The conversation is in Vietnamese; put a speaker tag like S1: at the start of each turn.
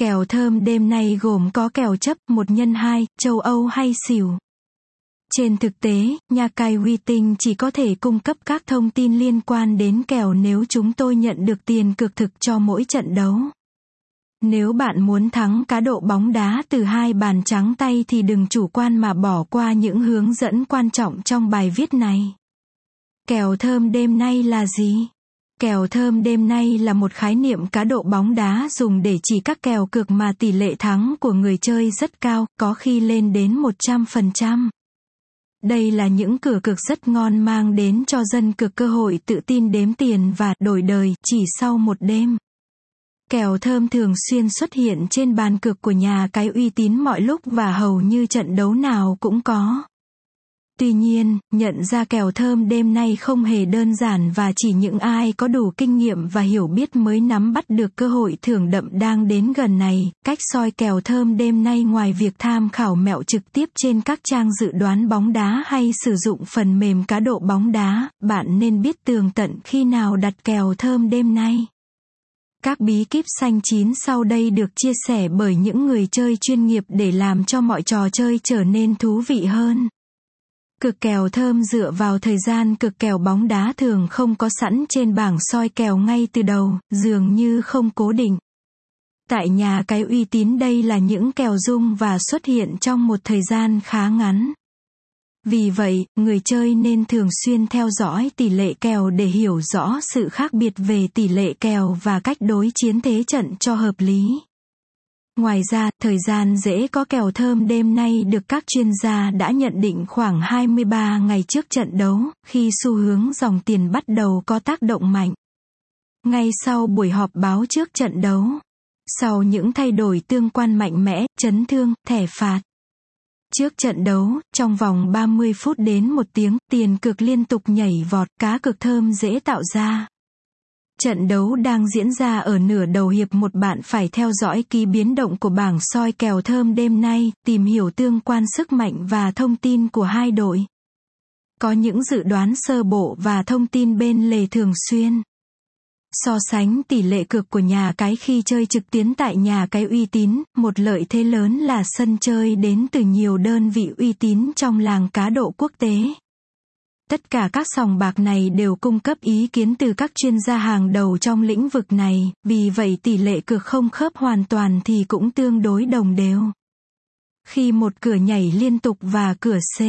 S1: Kèo thơm đêm nay gồm có kèo chấp một nhân hai, châu Âu hay xỉu. Trên thực tế, nhà cài uy tinh chỉ có thể cung cấp các thông tin liên quan đến kèo nếu chúng tôi nhận được tiền cược thực cho mỗi trận đấu. Nếu bạn muốn thắng cá độ bóng đá từ hai bàn trắng tay thì đừng chủ quan mà bỏ qua những hướng dẫn quan trọng trong bài viết này. Kèo thơm đêm nay là gì? Kèo thơm đêm nay là một khái niệm cá độ bóng đá dùng để chỉ các kèo cược mà tỷ lệ thắng của người chơi rất cao, có khi lên đến 100%. Đây là những cửa cược rất ngon mang đến cho dân cược cơ hội tự tin đếm tiền và đổi đời chỉ sau một đêm. Kèo thơm thường xuyên xuất hiện trên bàn cược của nhà cái uy tín mọi lúc và hầu như trận đấu nào cũng có. Tuy nhiên, nhận ra kèo thơm đêm nay không hề đơn giản và chỉ những ai có đủ kinh nghiệm và hiểu biết mới nắm bắt được cơ hội thưởng đậm đang đến gần này. Cách soi kèo thơm đêm nay ngoài việc tham khảo mẹo trực tiếp trên các trang dự đoán bóng đá hay sử dụng phần mềm cá độ bóng đá, bạn nên biết tường tận khi nào đặt kèo thơm đêm nay. Các bí kíp xanh chín sau đây được chia sẻ bởi những người chơi chuyên nghiệp để làm cho mọi trò chơi trở nên thú vị hơn. Cực kèo thơm dựa vào thời gian cực kèo bóng đá thường không có sẵn trên bảng soi kèo ngay từ đầu, dường như không cố định. Tại nhà cái uy tín đây là những kèo dung và xuất hiện trong một thời gian khá ngắn. Vì vậy, người chơi nên thường xuyên theo dõi tỷ lệ kèo để hiểu rõ sự khác biệt về tỷ lệ kèo và cách đối chiến thế trận cho hợp lý. Ngoài ra, thời gian dễ có kèo thơm đêm nay được các chuyên gia đã nhận định khoảng 23 ngày trước trận đấu, khi xu hướng dòng tiền bắt đầu có tác động mạnh. Ngay sau buổi họp báo trước trận đấu, sau những thay đổi tương quan mạnh mẽ, chấn thương, thẻ phạt. Trước trận đấu, trong vòng 30 phút đến một tiếng, tiền cực liên tục nhảy vọt, cá cực thơm dễ tạo ra. Trận đấu đang diễn ra ở nửa đầu hiệp một bạn phải theo dõi ký biến động của bảng soi kèo thơm đêm nay, tìm hiểu tương quan sức mạnh và thông tin của hai đội. Có những dự đoán sơ bộ và thông tin bên lề thường xuyên. So sánh tỷ lệ cược của nhà cái khi chơi trực tuyến tại nhà cái uy tín, một lợi thế lớn là sân chơi đến từ nhiều đơn vị uy tín trong làng cá độ quốc tế. Tất cả các sòng bạc này đều cung cấp ý kiến từ các chuyên gia hàng đầu trong lĩnh vực này, vì vậy tỷ lệ cược không khớp hoàn toàn thì cũng tương đối đồng đều. Khi một cửa nhảy liên tục và cửa C